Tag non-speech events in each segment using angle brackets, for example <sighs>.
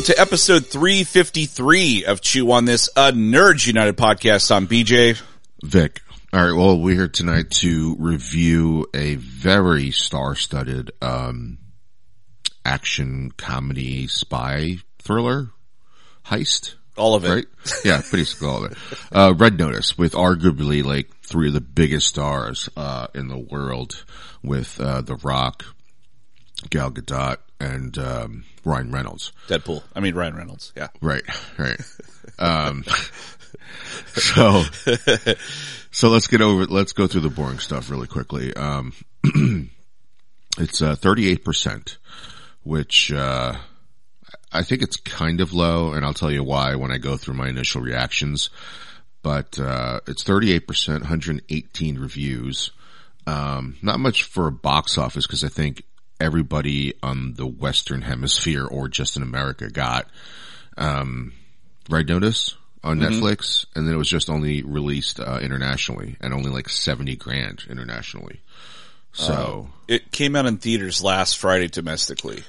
Welcome to episode 353 of Chew on This, a Nerds United podcast. I'm BJ. Vic. All right. Well, we're here tonight to review a very star-studded, um, action comedy spy thriller heist. All of it. Right? Yeah, basically all of it. Uh, Red Notice with arguably like three of the biggest stars, uh, in the world with, uh, The Rock, Gal Gadot, and, um, Ryan Reynolds. Deadpool. I mean, Ryan Reynolds. Yeah. Right, right. Um, so, so let's get over, let's go through the boring stuff really quickly. Um, <clears throat> it's, uh, 38%, which, uh, I think it's kind of low and I'll tell you why when I go through my initial reactions, but, uh, it's 38%, 118 reviews. Um, not much for a box office because I think everybody on the Western hemisphere or just in America got, um, Red Notice on Netflix. And then it was just only released, uh, internationally and only like 70 grand internationally. So It came out in theaters last Friday domestically.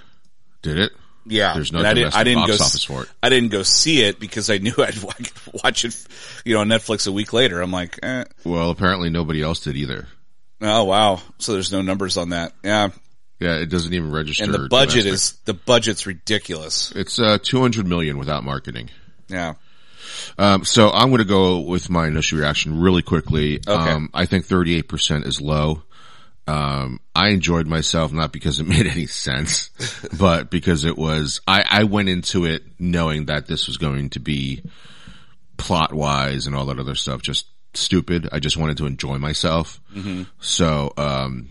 did it? Yeah. There's no And I didn't, I didn't box go, office for it. I didn't go see it because I knew <laughs> I'd watch it, you know, on Netflix a week later. I'm like, eh. Well, apparently nobody else did either. Oh, wow. So there's no numbers on that. Yeah. Yeah, it doesn't even register. And the budget domestic. is, the budget's ridiculous. it's, uh, 200 million without marketing. Yeah. Um, so I'm going to go with my initial reaction really quickly. Um, I think 38% is low. Um, I enjoyed myself not because it <laughs> made any sense, but because it was, I, I went into it knowing that this was going to be plot wise and all that other stuff just stupid. I just wanted to enjoy myself. So, um,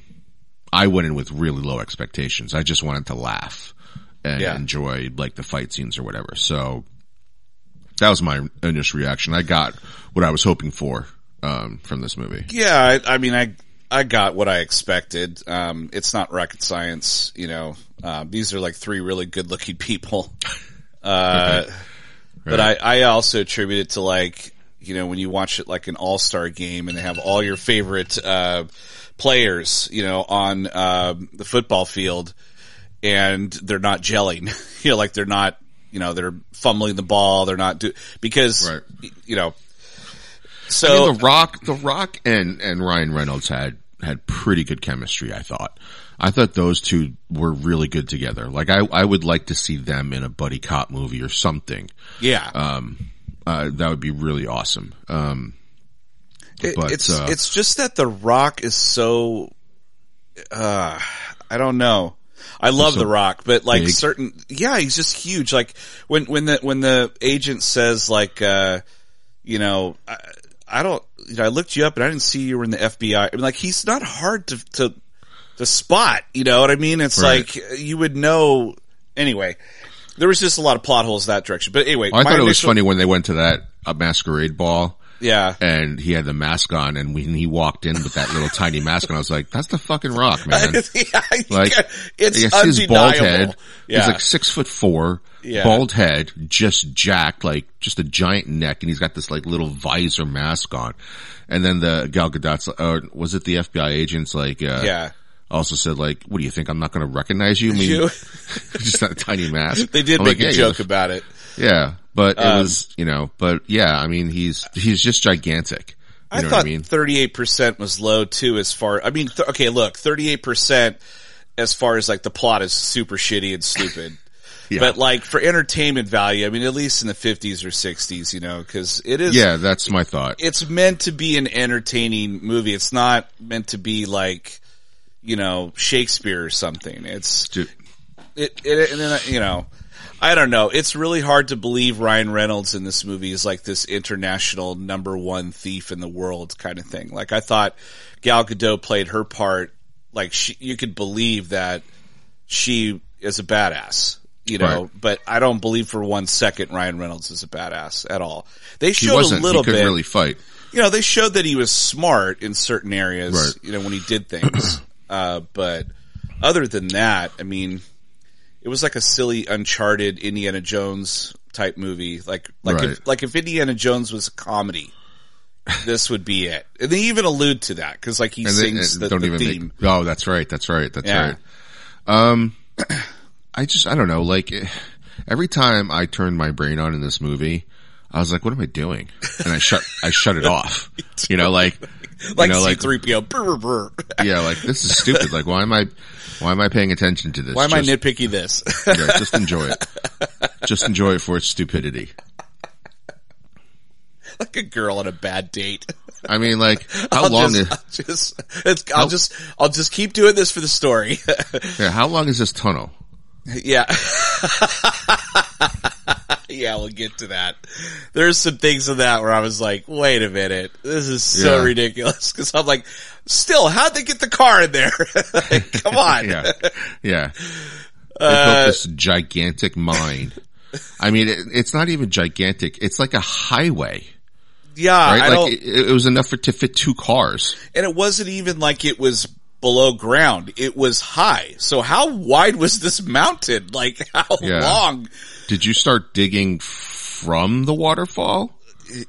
I went in with really low expectations. I just wanted to laugh and Yeah. enjoy like the fight scenes or whatever. So that was my initial reaction. I got what I was hoping for, um, from this movie. Yeah, I, I mean, I I got what I expected. Um, it's not rocket science, you know. Um, these are like three really good-looking people. <laughs> Uh, but I I also attribute it to like you know when you watch it like an all-star game and they have all your favorite uh, players, you know, on um, the football field, and they're not gelling. <laughs> you know, like they're not. You know, they're fumbling the ball. They're not do because Right. you know. I So mean, the Rock, the Rock and, and Ryan Reynolds had, had pretty good chemistry, I thought. I thought those two were really good together. Like I, I would like to see them in a buddy cop movie or something. yeah, Uh, that would be really awesome. Um, It- But, it's uh, it's just that The Rock is so. Uh, I don't know. I love so The Rock, but like big. certain, yeah, he's just huge. Like when when the when the agent says like, uh, you know, I, I don't, you know, I looked you up and I didn't see you were in the FBI. I mean, like he's not hard to to to spot. You know what I mean? It's Right. like you would know anyway. There was just a lot of plot holes that direction. But anyway, I my thought it was funny when they went to that uh, masquerade ball Yeah, and he had the mask on and when he walked in with that little tiny mask on, I was like, that's the fucking rock, man. <laughs> yeah, Like, it's his bald head. Yeah. He's like six foot four, Yeah. bald head, just jacked, like just a giant neck, and he's got this like little visor mask on. And then the Gal Gadot's, uh, was it the FBI agents? Like, uh, yeah. Also said like, "What do you think? I'm not going to recognize you?" I mean, You- <laughs> just that tiny mask. <laughs> they did I'm make like, a "Yeah, joke about it. Yeah, but it Um, was you know, but yeah, I mean, he's he's just gigantic. You I know thought what I mean? thirty-eight percent was low too. As far, I mean, th- okay, look, thirty-eight percent as far as like the plot is super shitty and stupid. <laughs> Yeah. But like for entertainment value, I mean, at least in the fifties or sixties, you know, because it is. Yeah, that's my thought. it's meant to be an entertaining movie. It's not meant to be like, you know, Shakespeare or something. It's it, it and then you know, I don't know. It's really hard to believe Ryan Reynolds in this movie is like this international number one thief in the world kind of thing. Like I thought Gal Gadot played her part. Like she, you could believe that she is a badass. You know, Right. but I don't believe for one second Ryan Reynolds is a badass at all. They showed a little bit really fight. you know, they showed that he was smart in certain areas, Right. you know, when he did things. Uh, but other than that, I mean, it was like a silly Uncharted Indiana Jones type movie. Like, like Right. if, like if Indiana Jones was a comedy, this would be it. And they even allude to that because like he And they sings and the, don't the even theme. make. Oh, that's right. That's right. That's Yeah. right. Um, <clears throat> I just I don't know. Like <sighs> every time I turned my brain on in this movie, I was like, "What am I doing?" And I shut I shut it <laughs> off. You know, like <laughs> like you know, like C3PO. brr, brr, brr. <laughs> yeah, like this is stupid. Like why am I why am I paying attention to this? Why am I nitpicky this? <laughs> yeah, just enjoy it. Just enjoy it for its stupidity. like a girl on a bad date. I mean, like how I'll long just, is I'll just, it's, I'll just, I'll just keep doing this for the story. yeah, how long is this tunnel? Yeah. <laughs> yeah, we'll get to that. There's some things in that where I was like, wait a minute. This is so Yeah. ridiculous. <laughs> Cause I'm like, still, how'd they get the car in there? <laughs> Like, come on. Yeah, yeah. They Uh, built this gigantic mine. I mean, it, it's not even gigantic. It's like a highway, Yeah, right? I like don't, it, it was enough for to fit two cars. and it wasn't even like it was below ground. It was high. So how wide was this mountain? <laughs> Like how Yeah. long? Did you start digging from the waterfall?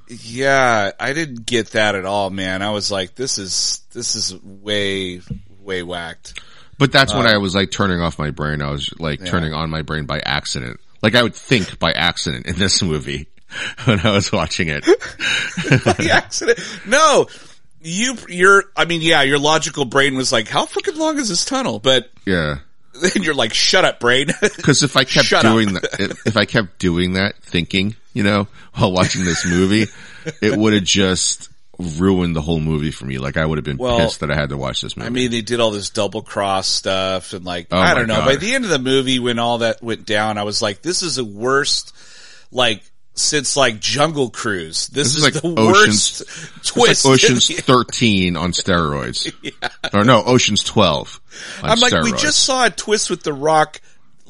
Yeah, I didn't get that at all, man. I was like, this is, this is way, way whacked. But that's Uh, when I was like turning off my brain. I was like turning on my brain by accident. Like I would think by accident in this <laughs> movie <laughs> when I was watching it. by accident. No, you, your, I mean, yeah, your logical brain was like, how fucking long is this tunnel? But Yeah. <laughs> then you're like, shut up, brain. <laughs> Cause if I kept Shut up. doing that, if- if I kept doing that thinking, you know, while watching this movie, <laughs> it would have just ruined the whole movie for me. Like I would have been Well, pissed that I had to watch this movie. I mean, they did all this double cross stuff and like, Oh I don't know. God. By the end of the movie, when all that went down, I was like, this is the worst, like, since like Jungle Cruise. This, This is, is like the Ocean's- worst <laughs> twist. like Ocean's 13 on steroids. <laughs> Or no, Ocean's 12 on I'm like, we just saw a twist with The Rock.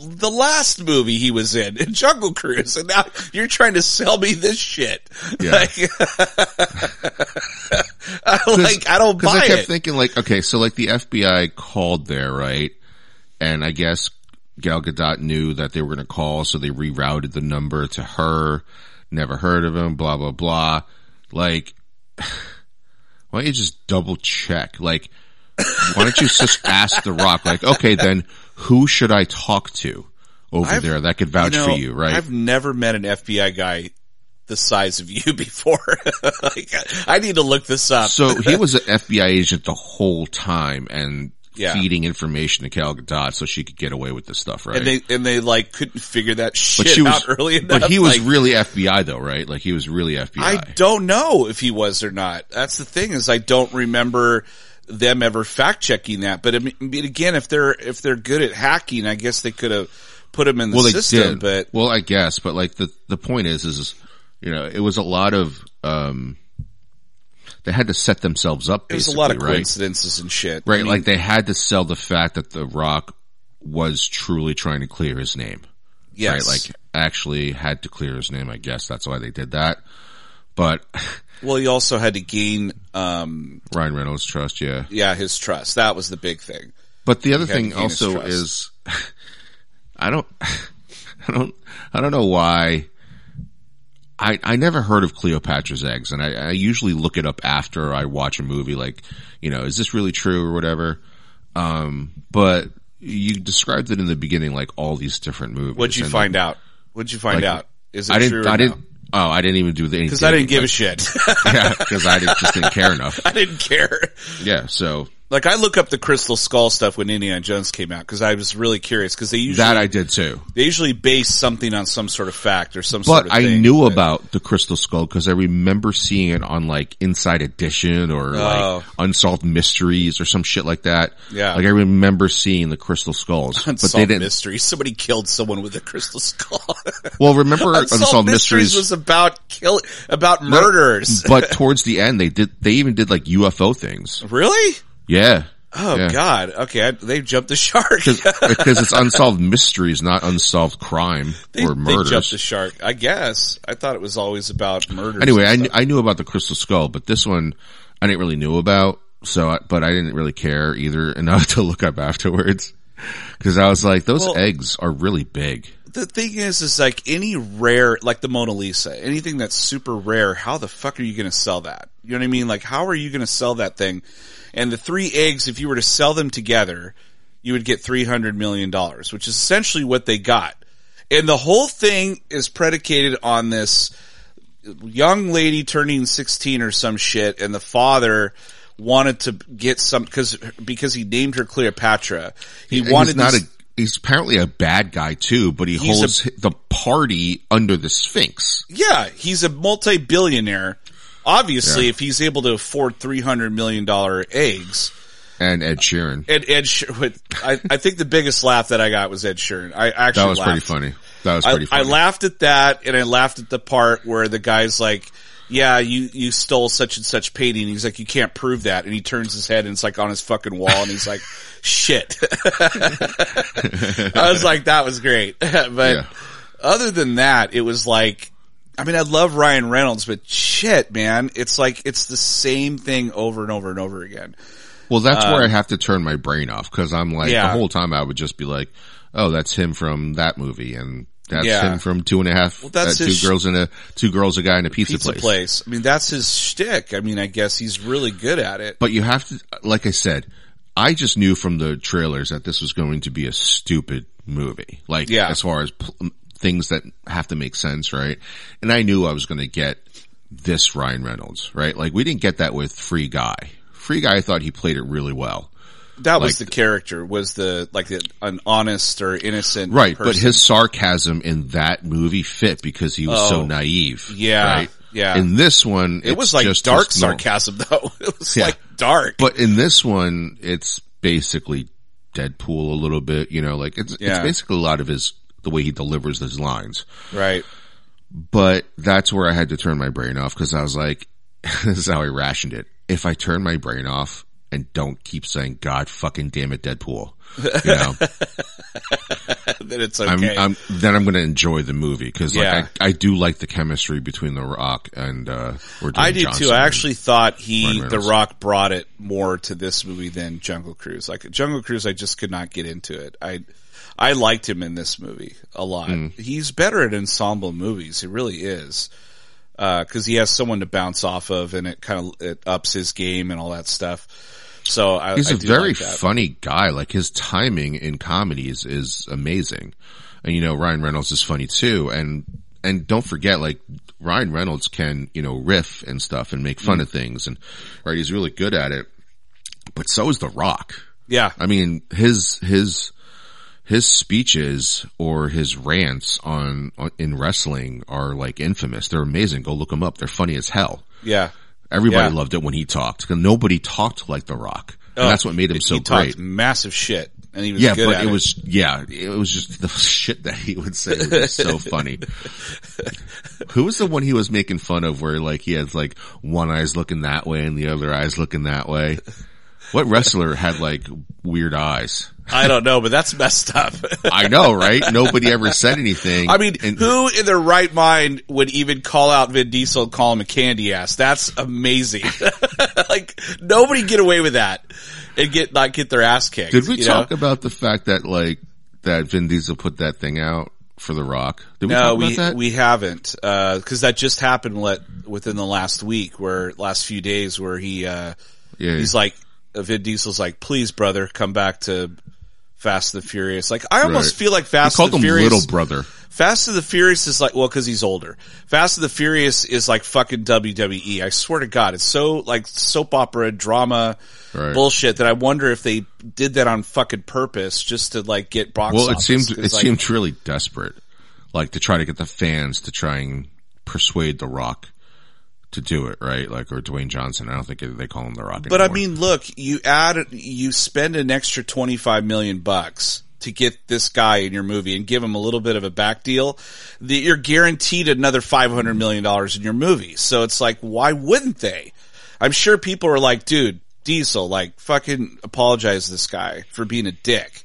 The last movie he was in, in Jungle Cruise, and now you're trying to sell me this shit. Yeah. <laughs> Like, I'm like, I don't buy I kept it. thinking like, okay, so like the FBI called there, right? And I guess Gal Gadot knew that they were going to call, so they rerouted the number to her. Never heard of him, blah, blah, blah. Like, <sighs> why don't you just double check? Like, why don't you just <laughs> ask The Rock, like, okay, then who should I talk to over I've- there that could vouch know, for you, right? I've never met an FBI guy the size of you <laughs> before. <laughs> like, I need to look this up. So he was an FBI agent the whole time and Yeah. feeding information to Gal Gadot so she could get away with this stuff, right? and they and they like couldn't figure that shit but she was out early enough. But he was like, really FBI though, right? Like he was really FBI. I don't know if he was or not. That's the thing is I don't remember them ever fact checking that. But I mean, again, if they're if they're good at hacking, I guess they could have put him in the well, they system. did. But well, I guess, but like the the point is, is you know, it was a lot of um, they had to set themselves up. there's a lot of right? coincidences and shit. Right, I mean, like they had to sell the fact that The Rock was truly trying to clear his name. yes, Right, like actually had to clear his name. I guess that's why they did that. But <laughs> well, he also had to gain, um, Ryan Reynolds trust, yeah. yeah, his trust. That was the big thing. But the other thing also is, <laughs> I don't, <laughs> I don't, I don't know why. I, I never heard of Cleopatra's eggs and I, I usually look it up after I watch a movie like, you know, is this really true or whatever? Um, but you described it in the beginning like all these different movies. What'd you find out? What'd you find like, out? Is it I true didn't. or I didn't. Oh, I didn't even do the Because I didn't give a shit. <laughs> yeah, because I didn't, just didn't care enough. <laughs> I didn't care. Yeah, so Like I look up the Crystal Skull stuff when Indiana Jones came out because I was really curious because they usually that I did too. they usually base something on some sort of fact or some But sort of I knew about the Crystal Skull because I remember seeing it on like Inside Edition or Oh. like Unsolved Mysteries or some shit like that. Yeah. like I remember seeing the Crystal Skulls, but they Unsolved didn't. mystery. Somebody killed someone with a crystal skull. <laughs> Well, remember <laughs> Unsolved, Unsolved, mysteries, Mysteries? was about kill about murders. but <laughs> towards the end, they did. They even did like UFO things. really? Yeah. Oh Yeah. God. Okay, I, they jumped the shark. because <laughs> it's unsolved mysteries, not unsolved crime they, or they jumped the shark. I guess. I thought it was always about murder. Anyway, I, kn- I knew about the Crystal Skull, but this one I didn't really know about. So, I, but I didn't really care either <laughs> enough to look up afterwards because I was like, those Well- eggs are really big. the thing is, is like any rare, like the Mona Lisa, anything that's super rare, how the fuck are you going to sell that? You know what I mean? Like, how are you going to sell that thing? And the three eggs, if you were to sell them together, you would get $300 million, which is essentially what they got. And the whole thing is predicated on this young lady turning 16 or some shit, and the father wanted to get some, cause, because he named her Cleopatra. He And wanted he's not these- a. He's apparently a bad guy too, but he holds the party under the Sphinx. Yeah, he's a multi-billionaire. Obviously, Yeah. if he's able to afford three hundred million dollar eggs, And Ed Sheeran. and Ed, Sheer- I, I think the biggest laugh that I got was Ed Sheeran. I actually That was pretty funny. That was I, pretty I funny. laughed at that, and I laughed at the part where the guy's like, "Yeah, you you stole such and such painting." He's like, "You can't prove that," and he turns his head and it's like on his fucking wall, and he's like, <laughs> "Shit." <laughs> I was like, "That was great," <laughs> but Yeah. other than that, it was like, I mean, I love Ryan Reynolds, but shit, man, it's like it's the same thing over and over and over again. Well, that's where I have to turn my brain off because I'm like Yeah. the whole time I would just be like, "Oh, that's him from that movie," and that's Yeah. him from Two and a Half. that's uh, two sh- girls in a two girls, a guy in a pizza, Pizza place. place. I mean, that's his shtick. I mean, I guess he's really good at it. But you have to, like I said, I just knew from the trailers that this was going to be a stupid movie. Like, Yeah. as far as pl- things that have to make sense, right? And I knew I was going to get this Ryan Reynolds, right? Like, we didn't get that with Free Guy. Free Guy, I thought he played it really well. That was the character. Was the like the, an honest or innocent, Right, but his sarcasm in that movie fit because he was so Oh. naive. Yeah, right? yeah. In this one, it was like dark sarcasm, <laughs> though. It was Yeah. like dark. But in this one, it's basically Deadpool a little bit. You know, like it's it's basically a lot of his the way he delivers his lines. right. But that's where I had to turn my brain off because I was like, <laughs> this is how I rationed it. If I turn my brain off and don't keep saying God fucking damn it, Deadpool, you know, <laughs> then it's I'm, okay. I'm then I'm going to enjoy the movie because like Yeah. I, I do like the chemistry between The Rock and uh, or I did Johnson. too. I actually thought he, The Rock, brought it more to this movie than Jungle Cruise. Like Jungle Cruise, I just could not get into it. I, I liked him in this movie a lot. Hmm. He's better at ensemble movies. He really is. Uh, cause he has someone to bounce off of and it kind of, it ups his game and all that stuff. So I, He's I a very like funny guy. Like his timing in comedies is amazing. And you know, Ryan Reynolds is funny too. And, and don't forget, like Ryan Reynolds can, you know, riff and stuff and make fun Mm. of things and, right, he's really good at it. But so is The Rock. Yeah. I mean, his, his, his speeches or his rants on, on in wrestling are like infamous. They're amazing. Go look them up. They're funny as hell. Yeah. Everybody Yeah. loved it when he talked nobody talked like The Rock. And that's what made him so Oh, great. massive shit and he was Yeah, good but at it was yeah, it was just the <laughs> shit that he would say was so <laughs> funny. Who was the one he was making fun of where like he has like one eye's looking that way and the other eye's looking that way? What wrestler had like weird eyes? I don't know, but that's messed up. <laughs> I know, right? Nobody ever said anything. I mean, and who in their right mind would even call out Vin Diesel and call him a candy ass? That's amazing. <laughs> like nobody get away with that and get not get their ass kicked. did we talk know? about the fact that like that Vin Diesel put that thing out for The Rock? Did we No, talk about we we haven't because that just happened let, within the last week, where last few days, where he uh, yeah, he's like Vin Diesel's like, please, brother, come back to Fast and the Furious. Like, I almost Right. feel like Fast and the him Furious. little brother. Fast and the Furious is like, well, cause he's older. Fast and the Furious is like fucking WWE. I swear to God, it's so like soap opera drama Right. bullshit that I wonder if they did that on fucking purpose just to like get box Well, it office. seemed it like, seemed really desperate, like to try to get the fans to try and persuade The Rock to do it, right? Like or Dwayne Johnson. I don't think they call him The Rock. But I mean, look, you add, you spend an extra 25 million bucks to get this guy in your movie and give him a little bit of a back deal. The, you're guaranteed another 500 million dollars in your movie. So it's like, why wouldn't they? I'm sure people are like, dude, Diesel, like fucking apologize to this guy for being a dick.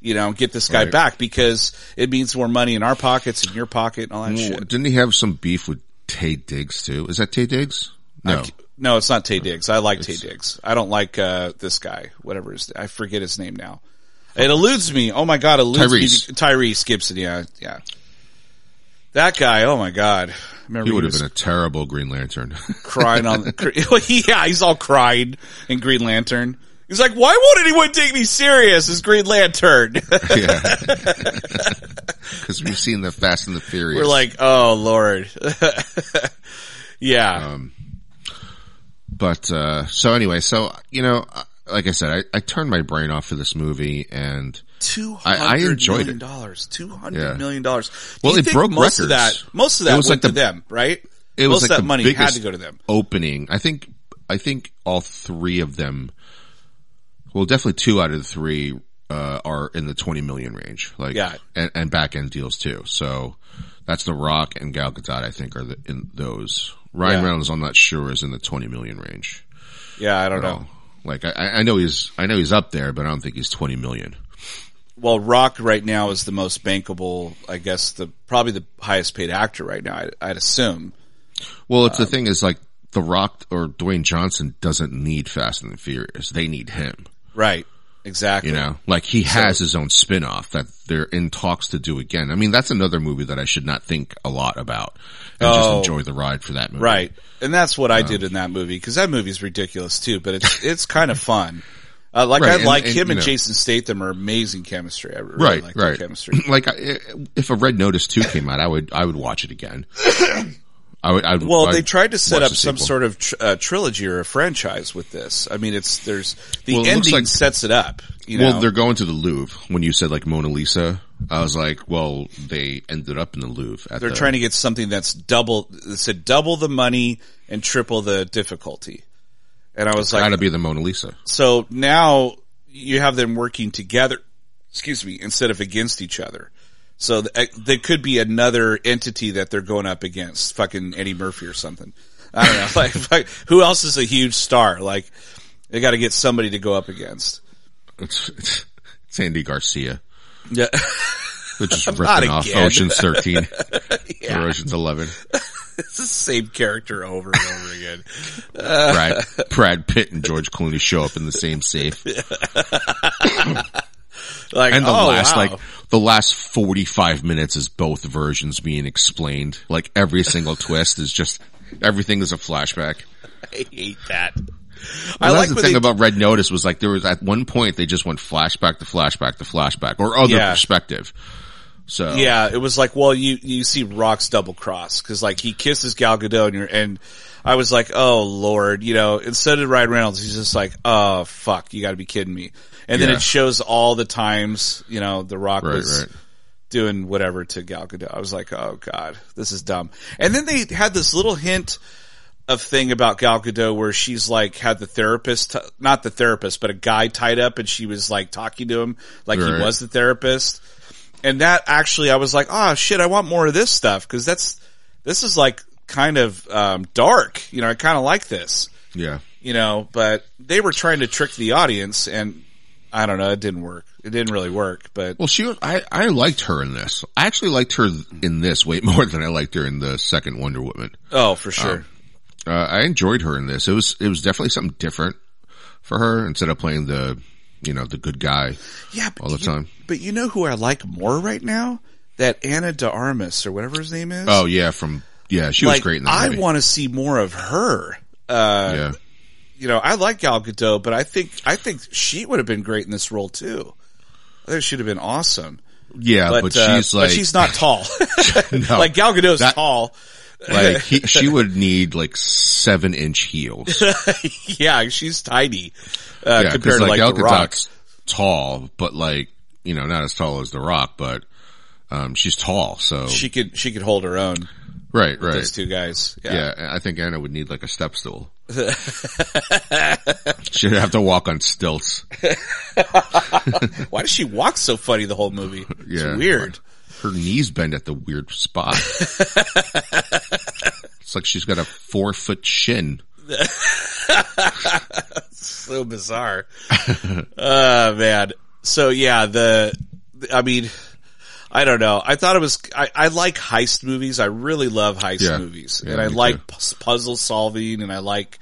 You know, get this guy Right. back because it means more money in our pockets, in your pocket, and all that Well, shit. didn't he have some beef with Taye Diggs too? Is that Taye Diggs? No. No, it's not Taye Diggs. I like Taye Diggs. I don't like uh, this guy. Whatever his, I forget his name now. It eludes me. Oh my god, eludes Tyrese. me. Tyrese Gibson. Yeah, yeah. That guy. Oh my god. Remember He he would have been a terrible Green Lantern. crying on <laughs> the. <laughs> yeah, he's all crying in Green Lantern. He's like, why won't anyone take me serious as Green Lantern? <laughs> yeah. <laughs> Because we've seen the Fast and the Furious. We're like, oh lord. <laughs> yeah. Um, but uh, so anyway, so you know, uh, like I said, I, I turned my brain off for this movie, and Two enjoyed million it. dollars. Two Yeah. hundred million dollars. Well, Do it broke most of records. that. Most of that was went like to the- them, right? it most was of like that the money had to go to them. opening. I think I think all three of them. Well, definitely two out of the three uh, are in the twenty million range. Like, Yeah. and, and back end deals too. So that's The Rock and Gal Gadot. I think are the, in those. Ryan Yeah. Reynolds, I'm not sure, is in the twenty million range. Yeah, I don't know. all. Like I, I know he's, I know he's up there, but I don't think he's twenty million. Well, Rock right now is the most bankable. I guess the probably the highest paid actor right now. I'd, I'd assume. Well, Um, it's the thing is like The Rock or Dwayne Johnson doesn't need Fast and the Furious. They need him. Right. Exactly. You know, like he has his own spin-off that they're in talks to do again. I mean, that's another movie that I should not think a lot about and Oh. just enjoy the ride for that movie. Right. And that's what I Um, did in that movie because that movie's ridiculous too, but it's <laughs> it's kind of fun. Uh, like Right, I like and, him and know- Jason Statham are amazing chemistry. I really Right, like right. chemistry. <laughs> like I- if a Red Notice 2 came out, I would, I would watch it again. <laughs> I would, I'd, Well, I'd they tried to set up some sequel. sort of tr- uh, trilogy or a franchise with this. I mean, it's there's the Well, ending like- sets it up. You know, Well, they're going to the Louvre. When you said like Mona Lisa, I was like, well, they ended up in the Louvre. At they're the, trying to get something that's double. It said double the money and triple the difficulty. And I was like, gotta be the Mona Lisa. so now you have them working together. Excuse me, instead of against each other. So th- uh, there could be another entity that they're going up against, fucking Eddie Murphy or something. I don't know. <laughs> like, like, who else is a huge star? Like, they got to get somebody to go up against. It's, it's, it's Andy Garcia. Yeah. <laughs> They're just <laughs> ripping off again. Ocean's 13 or Ocean's 11. it's the same character over and over again. Brad, Brad Pitt and George Clooney show up in the same safe. Like, And the oh, last, wow. like, the last 45 minutes is both versions being explained. Like every single twist is just, everything is a flashback. <laughs> I hate that. I like the thing they- about Red Notice was like there was at one point they just went flashback to flashback to flashback or other Yeah. perspective. So Yeah, it was like, well, you you see Rock's double cross because like he kisses Gal Gadot and, you're, and I was like, oh lord, you know, instead of Ryan Reynolds, he's just like, oh fuck, you got to be kidding me. And then it shows all the times, you know, the Rock Right, was right. doing whatever to Gal Gadot. I was like, oh god, this is dumb. And then they had this little hint of thing about Gal Gadot where she's like had the therapist, not the therapist, but a guy tied up and she was like talking to him like Right. he was the therapist. And that actually, I was like, oh shit, I want more of this stuff because that's, this is like kind of, um, dark. You know, I kind of like this, yeah. you know, but they were trying to trick the audience and I don't know, it didn't work. It didn't really work, but Well, she was, I, I liked her in this. I actually liked her in this way <laughs> more than I liked her in the second Wonder Woman. oh, for sure. Uh, I enjoyed her in this. It was, it was definitely something different for her instead of playing the, you know, the good guy yeah, all the you- time. But you know who I like more right now? That Ana de Armas or whatever his name is. Oh yeah, from, yeah, she was great in that I want to see more of her. Uh, yeah. you know, I like Gal Gadot, but I think I think she would have been great in this role too. I think she'd have been awesome. Yeah, but, But, uh, she's like, but she's not tall. <laughs> No. <laughs> like Gal Gadot's That- tall. like he, <laughs> she would need like seven inch heels. yeah, she's tiny uh, yeah, compared to like, Gal the Rock. Gadot's tall, but like you know, not as tall as the Rock, but um, she's tall. So She could she could hold her own. Right, right. Those two guys. Yeah. Yeah, I think Anna would need like a step stool. <laughs> She'd have to walk on stilts. Why does she walk so funny the whole movie? It's Yeah. weird. Her knees bend at the weird spot. <laughs> it's like she's got a four foot shin. <laughs> so bizarre. uh man. So yeah, the I mean I don't know. I thought it was I, I like heist movies. I really love heist Yeah. movies. Yeah, and I like too. puzzle solving and I like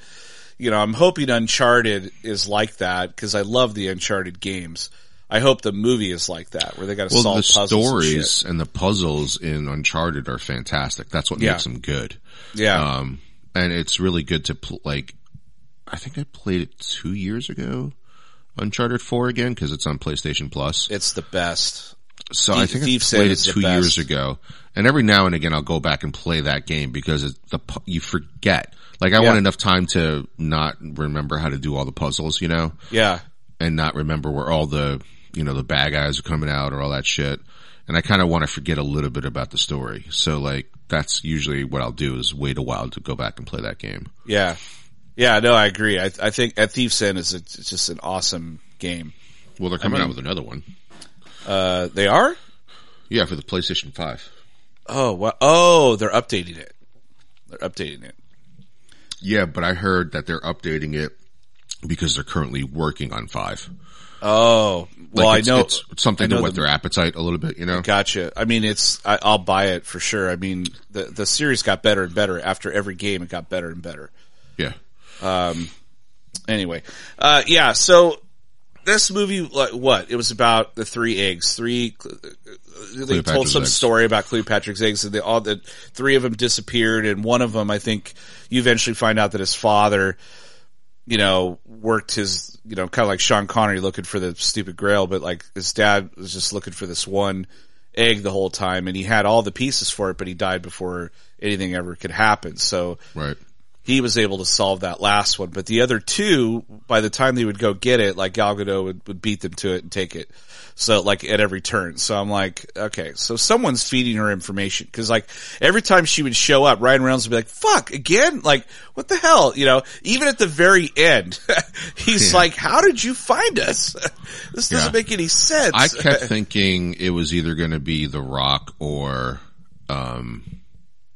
you know, I'm hoping Uncharted is like that cuz I love the Uncharted games. I hope the movie is like that where they got to Well, solve the puzzles and stories and, the puzzles in Uncharted are fantastic. That's what Yeah. makes them good. Yeah. Um, and it's really good to pl- like. I think I played it two years ago, Uncharted Four again because it's on PlayStation Plus. it's the best. So I Thief- think I Thief's played it two years ago, and every now and again I'll go back and play that game because it, the you forget. Like I Yeah. want enough time to not remember how to do all the puzzles, you know, Yeah. and not remember where all the you know the bad guys are coming out or all that shit. And I kind of want to forget a little bit about the story. So like that's usually what I'll do is wait a while to go back and play that game. Yeah. Yeah, no, I agree. I, I think uh, at Thief's End is a, it's just an awesome game. Well, they're coming mean- out with another one. Uh, they are? Yeah, for the PlayStation Five. Oh, well, oh, they're updating it. They're updating it. Yeah, but I heard that they're updating it because they're currently working on five. Oh, well, Like, I know. it's something I to know whet the- their appetite a little bit, you know. Gotcha. I mean, it's, I, I'll buy it for sure. I mean, the, the series got better and better after every game. It got better and better. Yeah, Um. Anyway, uh, yeah, so this movie, like, what? It was about the three eggs, three, uh, they told some eggs. story about Cleopatra's eggs and they all, the three of them disappeared and one of them, I think you eventually find out that his father, you know, worked his, you know, kind of like Sean Connery looking for the stupid grail, but like his dad was just looking for this one egg the whole time and he had all the pieces for it, but he died before anything ever could happen. So, right. He was able to solve that last one. But the other two, by the time they would go get it, like Gal Gadot would, would beat them to it and take it. So like at every turn. So I'm like, okay, so someone's feeding her information. Cause like every time she would show up, Ryan Reynolds would be like, fuck, again? Like, what the hell? You know, even at the very end, <laughs> he's Yeah. like, how did you find us? <laughs> this doesn't Yeah. make any sense. I kept thinking it was either going to be The Rock or um,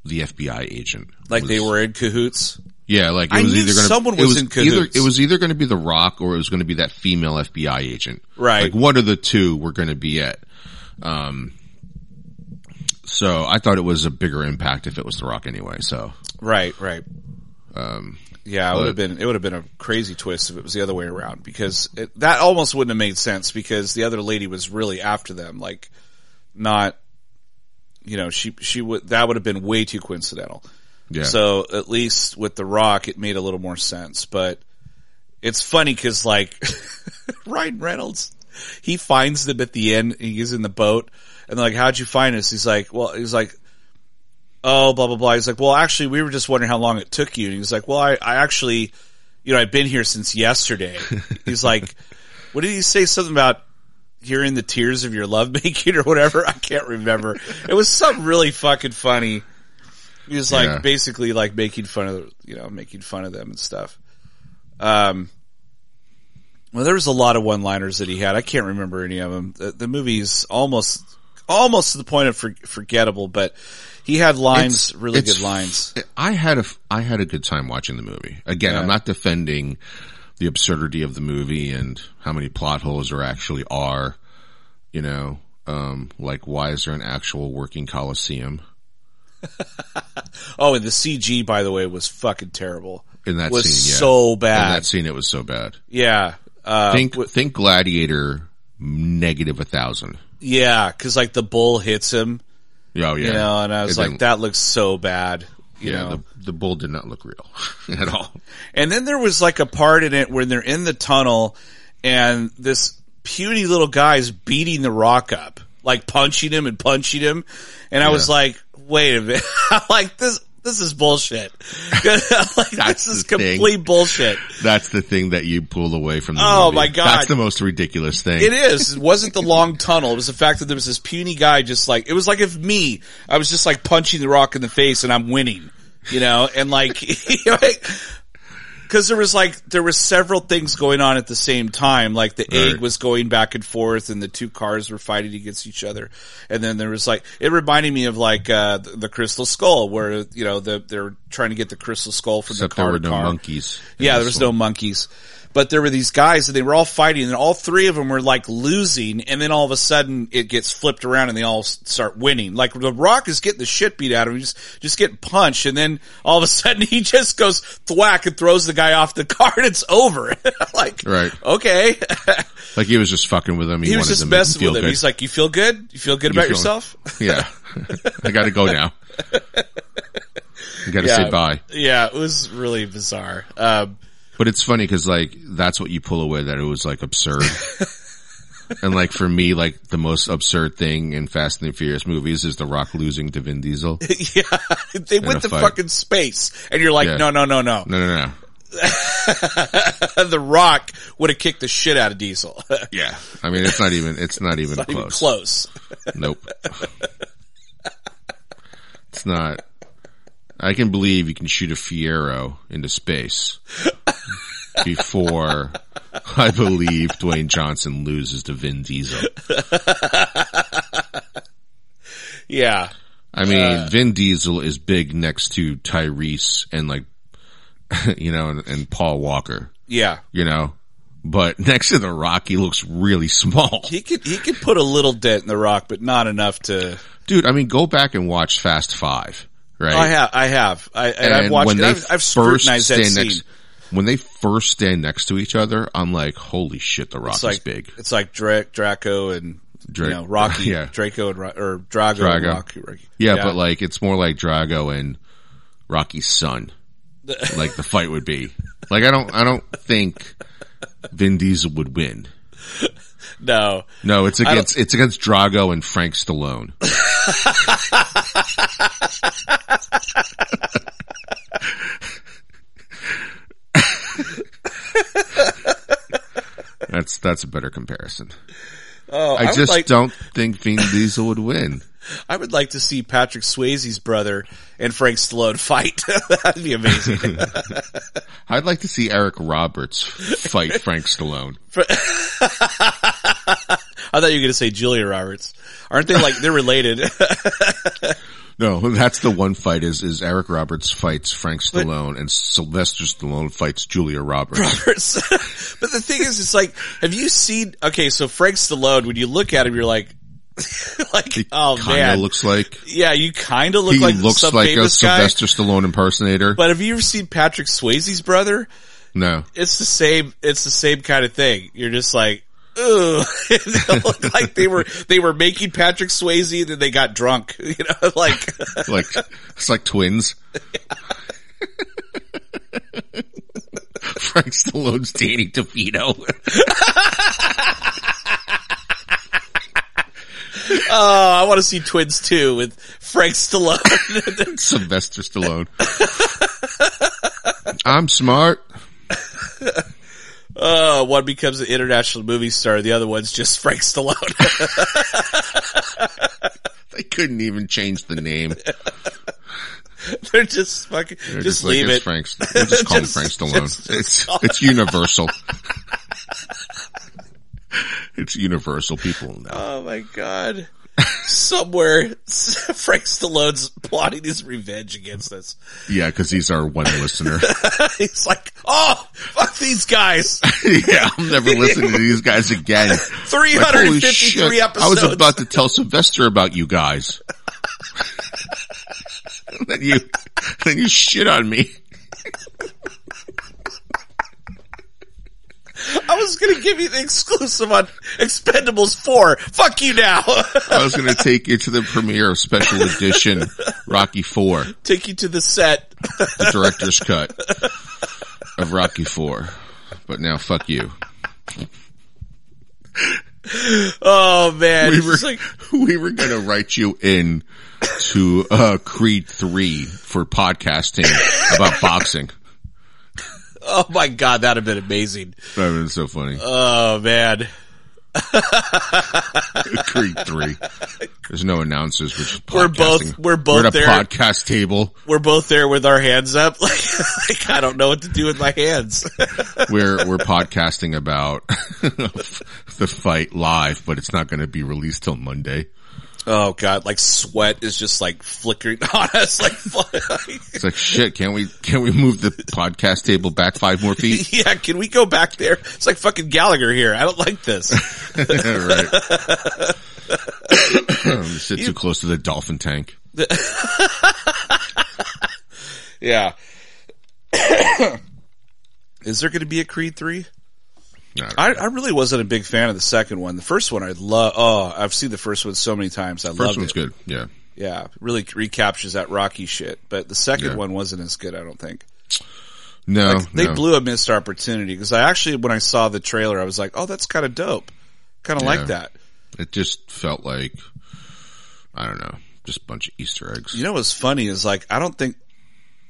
the FBI agent. like It they were in cahoots. Yeah, like it I was knew either going to someone it was was in either cahoots. it was either going to be The Rock or it was going to be that female FBI agent. Right. Like one of the two were going to be it. Um, so I thought it was a bigger impact if it was The Rock anyway. So Right, right. um, Yeah, it would have been it would have been a crazy twist if it was the other way around because it, that almost wouldn't have made sense because the other lady was really after them, like not, you know, she she would that would have been way too coincidental. yeah. So at least with the Rock, it made a little more sense. But it's funny because like <laughs> Ryan Reynolds, he finds them at the end. He's in the boat, and they're like, "How'd you find us?" He's like, "Well," he's like, "Oh, blah blah blah." He's like, "Well, actually, we were just wondering how long it took you." And he's like, "Well, I, I actually, you know, I've been here since yesterday." <laughs> he's like, "What did he say? Something about." Hearing the tears of your lovemaking or whatever, I can't remember. It was something really fucking funny. He was like Yeah. basically like making fun of you know making fun of them and stuff. Um, well, there was a lot of one-liners that he had. I can't remember any of them. The, the movie's almost almost to the point of for, forgettable, but he had lines, It's- really it's good lines. I had a I had a good time watching the movie. Again, Yeah. I'm not defending the absurdity of the movie and how many plot holes there actually are. You know, um, like why is there an actual working coliseum <laughs> Oh, and the CG, by the way, was fucking terrible. in that was scene? Yeah, so in bad. that scene, it was so bad. yeah, uh, think w- think Gladiator negative a thousand. yeah, because like the bull hits him, Oh yeah, you know, and I was It like, that looks so bad. You yeah, know? the, the bull did not look real <laughs> at all. And then there was like a part in it where they're in the tunnel and this puny little guy is beating the rock up, like punching him and punching him. And I was like, wait a minute. <laughs> Like this, this is bullshit. <laughs> <laughs> like, That's this is the thing. complete bullshit. That's the thing that you pull away from the Oh, movie. my God. That's the most ridiculous thing. It is. It wasn't the long tunnel. It was the fact that there was this puny guy just like, it was like if me, I was just like punching the rock in the face and I'm winning, you know, and like, <laughs> cause there was like, there was several things going on at the same time. Like the egg was going back and forth and the two cars were fighting against each other. And then there was like, it reminded me of like, uh, the, the crystal skull where, you know, the, they're trying to get the crystal skull from Except the car there were no car. monkeys. Yeah, there was no monkeys. But there were these guys and they were all fighting and all three of them were like losing and then all of a sudden it gets flipped around and they all start winning. Like the Rock is getting the shit beat out of him, just, just getting punched and then all of a <laughs> sudden he just goes thwack and throws the guy off the <laughs> car and it's over. <laughs> like, Right. okay. Like he was just fucking with them. He, he was just messing with him. good. He's like, you feel good? You feel good You about feel- yourself? yeah, I got to go now. I got to say bye. Yeah, it was really bizarre. Um, But it's funny because like that's what you pull away that it was like absurd. <laughs> and like for me, like the most absurd thing in Fast and the Furious movies is The Rock losing to Vin Diesel. <laughs> yeah, they went to fight. fucking space and you're like, Yeah. no, no, no, no. No, no, no. <laughs> the Rock would have kicked the shit out of Diesel. Yeah, I mean it's not even it's not even even close. close. Nope. it's not. I can believe you can shoot a Fiero into space before I believe Dwayne Johnson loses to Vin Diesel. Yeah. I mean, Uh. Vin Diesel is big next to Tyrese and like, <laughs> you know, and, and Paul Walker, Yeah. you know, but next to the Rock, he looks really small. He could, he could put a little dent in the Rock, but not enough to, Dude, I mean, go back and watch Fast Five, right? I have, I have, I, and, I've watched, when they I've, I've scrutinized that scene. next, when they first stand next to each other, I'm like, holy shit, the Rock It's is like, big. it's like Dra- Draco and, Dra- you know, Rocky, <laughs> yeah. Draco and, or Drago, and Drago. Rocky, Rocky. Yeah, but like, it's more like Drago and Rocky's son. <laughs> like the fight would be. Like, I don't, I don't think Vin Diesel would win. no. No, it's against, it's against Drago and Frank Stallone. <laughs> That's, that's a better comparison. Oh, I, would just like, don't think Vin Diesel would win. <laughs> I would like to see Patrick Swayze's brother and Frank Stallone fight. <laughs> That'd be amazing. <laughs> I'd like to see Eric Roberts fight Frank Stallone. I thought you were going to say Julia Roberts. Aren't they like, they're related? No, that's the one fight is, is Eric Roberts fights Frank Stallone and Sylvester Stallone fights Julia Roberts. Roberts. <laughs> but the thing is, it's like, have you seen, okay, so Frank Stallone, when you look at him, you're like, <laughs> like, He oh kinda man. looks like, yeah, you kind of look he like looks some like a guy. Sylvester Stallone impersonator. But have you ever seen Patrick Swayze's brother? no. It's the same, it's the same kind of thing. You're just like, Ugh. <laughs> they look like they were, they were making Patrick Swayze and then they got drunk, <laughs> you know, <laughs> like, Like, it's like twins. Frank Stallone's Danny DeVito. oh, I want to see Twins too with Frank Stallone. Sylvester Stallone. I'm smart. Uh, one becomes an international movie star, the other one's just Frank Stallone. <laughs> They couldn't even change the name. <laughs> They're just fucking, They're just, like, leave it. Frank, we'll just <laughs> call him Frank Stallone. just- it's, just it's universal. it's universal. People know. Oh my god. Somewhere, <laughs> Frank Stallone's plotting his revenge against us. Yeah, cause he's our one listener. <laughs> He's like, oh, fuck these guys. <laughs> yeah, I'm never listening to these guys again. 353 shit, episodes. I was about to tell Sylvester about you guys. then you, then you shit on me. I was gonna give you the exclusive on Expendables 4. Fuck you now. I was going to take you to the premiere of special edition Rocky Four, Take you to the set. the director's cut of Rocky Four. But now, fuck you. Oh man. We were like, we were going to write you in to uh, Creed Three for podcasting about boxing. Oh my god, that'd have been amazing. That would have been so funny. Oh man. <laughs> Creed Three. There's no announcers. We're We're both- we're both we're at a there. podcast table. We're both there with our hands up. <laughs> Like, like I don't know what to do with my hands. <laughs> We're we're podcasting about the fight live, but it's not going to be released till Monday. Oh god, like sweat is just like flickering <laughs> on us. Like, fuck. <laughs> It's like shit. Can we can we move the podcast table back five more feet? <laughs> yeah, can we go back there? It's like fucking Gallagher here. I don't like this. right. <coughs> Oh, sit too close to the dolphin tank. Yeah. <coughs> Is there going to be a Creed 3? I, I really wasn't a big fan of the second one. The first one I love. Oh, I've seen the first one so many times. I first love one's it. good. Yeah. Yeah, really recaptures that Rocky shit. But the second Yeah. one wasn't as good. I don't think No, they no. blew a missed opportunity because I actually when I saw the trailer I was like, oh, that's kind of dope. Kind of Yeah. like that. It just felt like I don't know, just a bunch of Easter eggs. You know what's funny is like I don't think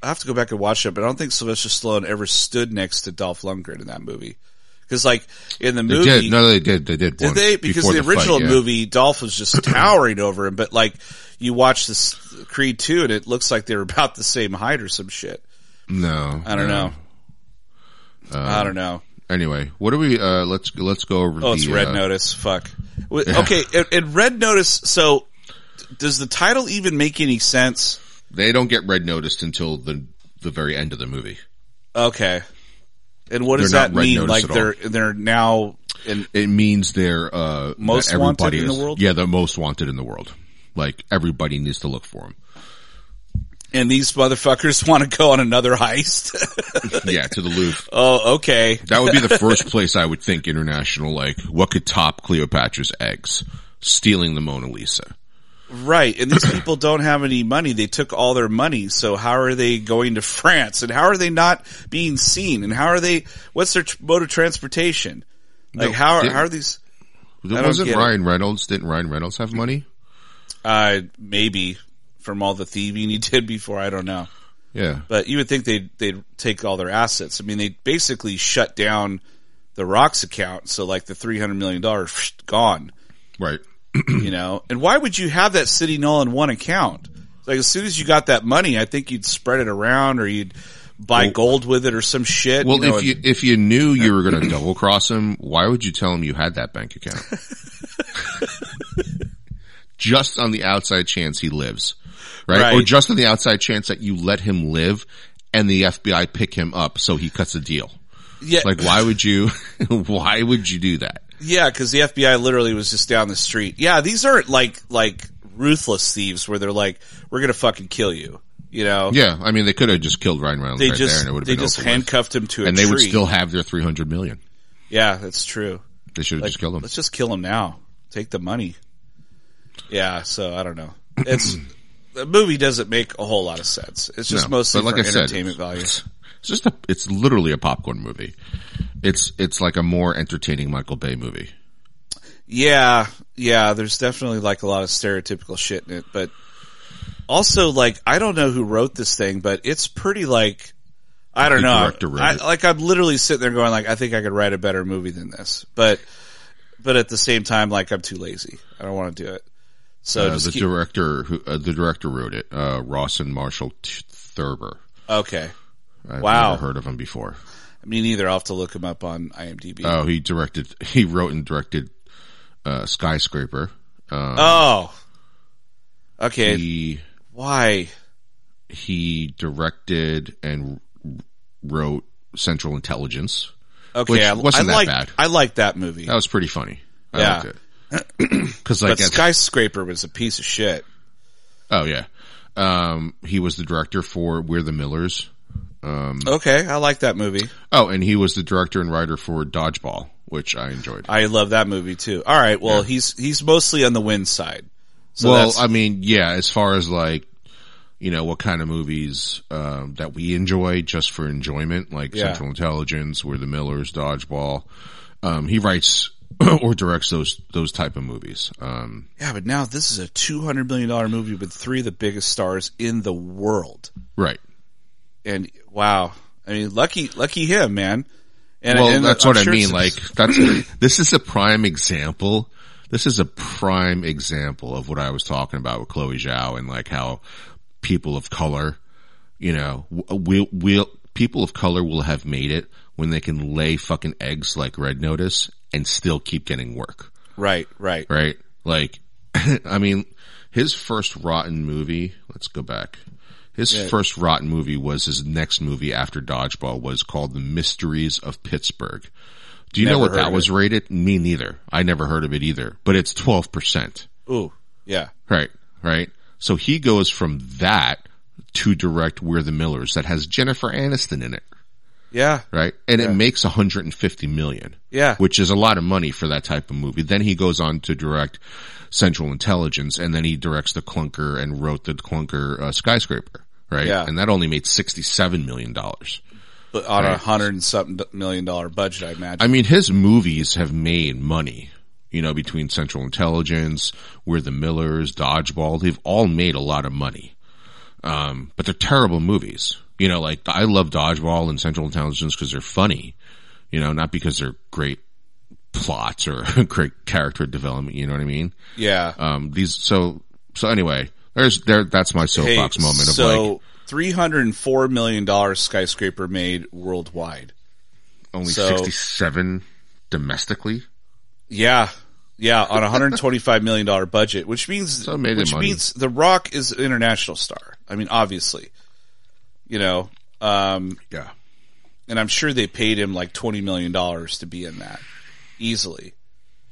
I have to go back and watch it, but I don't think Sylvester Stallone ever stood next to Dolph Lundgren in that movie. Because like in the they movie, did. No, they did. They did. Did they? Because the, fight, original yeah. movie, Dolph was just <clears throat> towering over him, but like you watch this Creed 2 and it looks like they're about the same height or some shit. No, I don't no. know. I don't know. Anyway, what do we? uh Let's let's go over. Oh, the, it's Red uh, Notice. Fuck. <laughs> Okay, in Red Notice, so does the title even make any sense? They don't get red noticed until the the very end of the movie. Okay. And what does that mean? Like they're they're now in It means they're uh Most wanted everybody in the world? Yeah, the most wanted in the world. Like everybody needs to look for them. and these motherfuckers <laughs> want to go on another heist. <laughs> yeah, to the Louvre. <laughs> oh, okay. That would be the first place I would think international. Like, what could top Cleopatra's eggs? Stealing the Mona Lisa. Right. And these people don't have any money. They took all their money. So how are they going to France? And how are they not being seen? And how are they, what's their mode of transportation? Like No, how are, how are these, wasn't get it. Ryan Reynolds. Didn't Ryan Reynolds have money? uh, maybe from all the thieving he did before? I don't know. Yeah. But you would think they'd, they'd take all their assets. I mean, they basically shut down the Rocks account. So like the $300 million gone. Right. <clears throat> you know. And why would you have that city all in one account? Like as soon as you got that money, I think you'd spread it around or you'd buy gold with it or some shit. Well, you know, if you if you knew you were going to <clears throat> double cross him, why would you tell him you had that bank account? <laughs> just on the outside chance he lives, right? Right. Or just on the outside chance that you let him live and the FBI pick him up so he cuts a deal. yeah, Like, why would you? <laughs> why would you do that? Yeah, because the FBI literally was just down the street. Yeah, these aren't like like ruthless thieves where they're like, "We're gonna fucking kill you," you know. Yeah, I mean, they could have just killed Ryan Reynolds They right there, just and it would have they been just with. handcuffed him to a and they tree. would still have their three hundred million. yeah, that's true. They should have Like, just killed him. Let's just kill him now. Take the money. Yeah, so I don't know. It's <clears throat> the movie doesn't make a whole lot of sense. It's just No, mostly like for I said, entertainment value. It's just a, it's literally a popcorn movie. It's, it's like a more entertaining Michael Bay movie. Yeah, yeah, there's definitely like a lot of stereotypical shit in it, but also like I don't know who wrote this thing, but it's pretty like I don't know. I, like I'm literally sitting there going like I think I could write a better movie than this, but but at the same time like I'm too lazy. I don't want to do it. So Uh, the keep, director who, uh, the director wrote it, uh, Rawson Marshall T- Thurber. okay. I've Wow. never heard of him before. Me neither. I'll have to look him up on IMDb. Oh, he directed, he wrote and directed, uh, Skyscraper. Um, oh. Okay. he, Why? he directed and wrote Central Intelligence. Okay. I, wasn't I that like bad. I like that movie. That was pretty funny. I Yeah. liked it. <clears throat> Cause like, but Skyscraper was a piece of shit. oh yeah. Um, he was the director for We're the Millers. Okay, I like that movie. Oh, and he was the director and writer for Dodgeball, which I enjoyed. I love that movie too. All right. Well, he's, he's mostly on the win side. So well, I mean, yeah, as far as like, you know, what kind of movies um, that we enjoy just for enjoyment, like Yeah. Central Intelligence, We're the Millers, Dodgeball. Um, he writes <clears throat> or directs those those type of movies. Um, yeah, but now this is a $200 million movie with three of the biggest stars in the world. right. And wow. I mean, lucky, lucky him, man. And, well, and that's I'm what sure I mean. Like that's <clears throat> this is a prime example. This is a prime example of what I was talking about with Chloe Zhao and like how people of color, you know, will will people of color will have made it when they can lay fucking eggs like Red Notice and still keep getting work, right, right. right? Like, <laughs> I mean, his first rotten movie. Let's go back. His first rotten movie was his next movie after Dodgeball was called The Mysteries of Pittsburgh. Do you know what that was rated? Me neither. I never heard of it either, but it's 12%. Ooh, yeah. Right, right. So he goes from that to direct We're the Millers that has Jennifer Aniston in it, Yeah. right? And it makes 150 million. Yeah. Which is a lot of money for that type of movie. Then he goes on to direct Central Intelligence and then he directs the Clunker and wrote the Clunker uh, skyscraper, right? Yeah. And that only made 67 million dollars. But on a Right. hundred and something million dollar budget, I imagine. I mean, his movies have made money. You know, between Central Intelligence, We're the Millers, Dodgeball, they've all made a lot of money. Um, but they're terrible movies. You know, like I love Dodgeball and Central Intelligence because they're funny. You know, not because they're great plots or <laughs> great character development. You know what I mean? yeah. Um, these so so anyway. There's there. That's my soapbox moment of like. so like three hundred and four million dollars skyscraper made worldwide. only so- 67 domestically. Yeah. Yeah, on a hundred and twenty-five million dollar budget, which means So made which money. means The Rock is an international star. I mean, obviously, you know, um, Yeah. and I'm sure they paid him like twenty million dollars to be in that easily.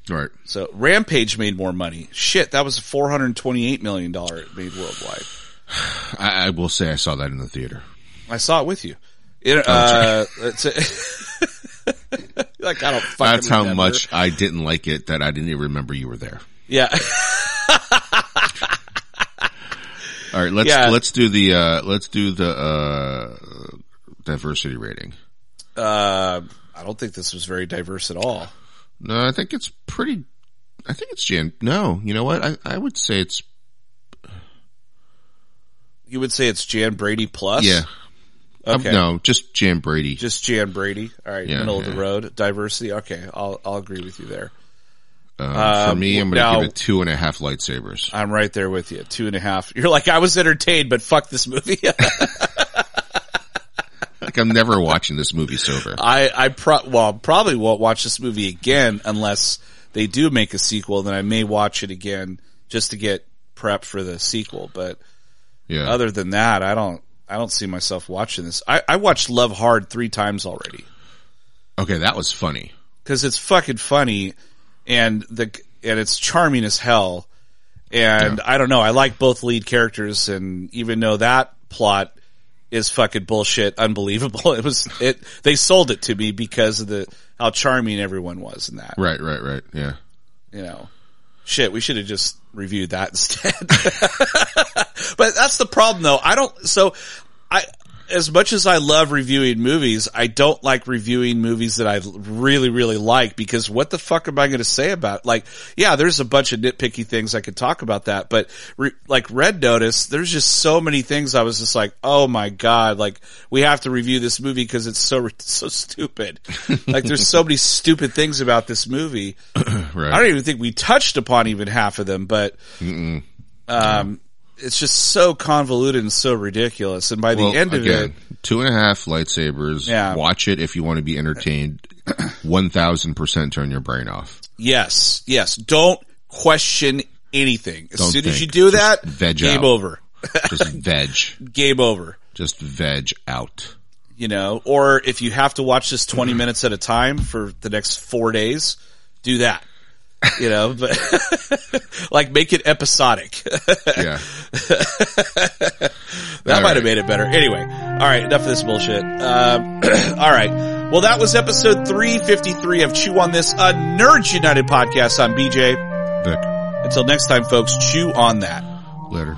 Right. So Rampage made more money. Shit, that was a four hundred twenty-eight million dollar it made worldwide. <sighs> I, I will say I saw that in the theater. I saw it with you. It, uh, <laughs> <laughs> like I don't. Fucking That's how remember. much I didn't like it that I didn't even remember you were there. Yeah. <laughs> All right, let's Yeah. let's do the uh let's do the uh diversity rating. Uh, I don't think this was very diverse at all. No, I think it's pretty I think it's Jan No, you know what? I I would say it's You would say it's Jan Brady plus? yeah. Um, Okay. no, just Jan Brady. Just Jan Brady. All right. Yeah, middle of the road. Diversity. Okay. I'll, I'll agree with you there. Uh, for um, me, I'm going to give it two and a half lightsabers. I'm right there with you. Two and a half. You're like, I was entertained, but fuck this movie. <laughs> like I'm never watching this movie sober. <laughs> I, I pro- well, probably won't watch this movie again unless they do make a sequel. Then I may watch it again just to get prep for the sequel. But Yeah. other than that, I don't, I don't see myself watching this. I, I watched Love Hard three times already okay, that was funny. because it's fucking funny and the, and it's charming as hell. And I don't know, I like both lead characters and even though that plot is fucking bullshit, unbelievable. <laughs> It was, it, they sold it to me because of the, how charming everyone was in that. Right, right, right. Yeah. you know, shit, we should have just reviewed that <laughs> instead. <laughs> but that's the problem though. I don't, so I, as much as I love reviewing movies, I don't like reviewing movies that I really, really like because what the fuck am I going to say about it? Like, yeah, there's a bunch of nitpicky things I could talk about that, but re, like Red Notice, there's just so many things I was just like, oh my God, like we have to review this movie because it's so, <laughs> so stupid. like there's so many stupid things about this movie. <clears throat> Right. I don't even think we touched upon even half of them, but um, it's just so convoluted and so ridiculous. And by the Well, end of again, it, two and a half lightsabers. Yeah. Watch it if you want to be entertained. <clears throat> One thousand percent turn your brain off. yes, yes, don't question anything. As Don't soon as you do Just that, veg game out. over. <laughs> Just veg. Game over. Just veg out. You know, or if you have to watch this 20 minutes at a time for the next four days, do that. You know, but <laughs> like make it episodic. Yeah. <laughs> that All might right. have made it better. Anyway, all right, enough of this bullshit. Um, <clears throat> all right. Well, that was episode 353 of Chew on This, a Nerds United podcast. I'm BJ. Vic, Until next time, folks, chew on that. later.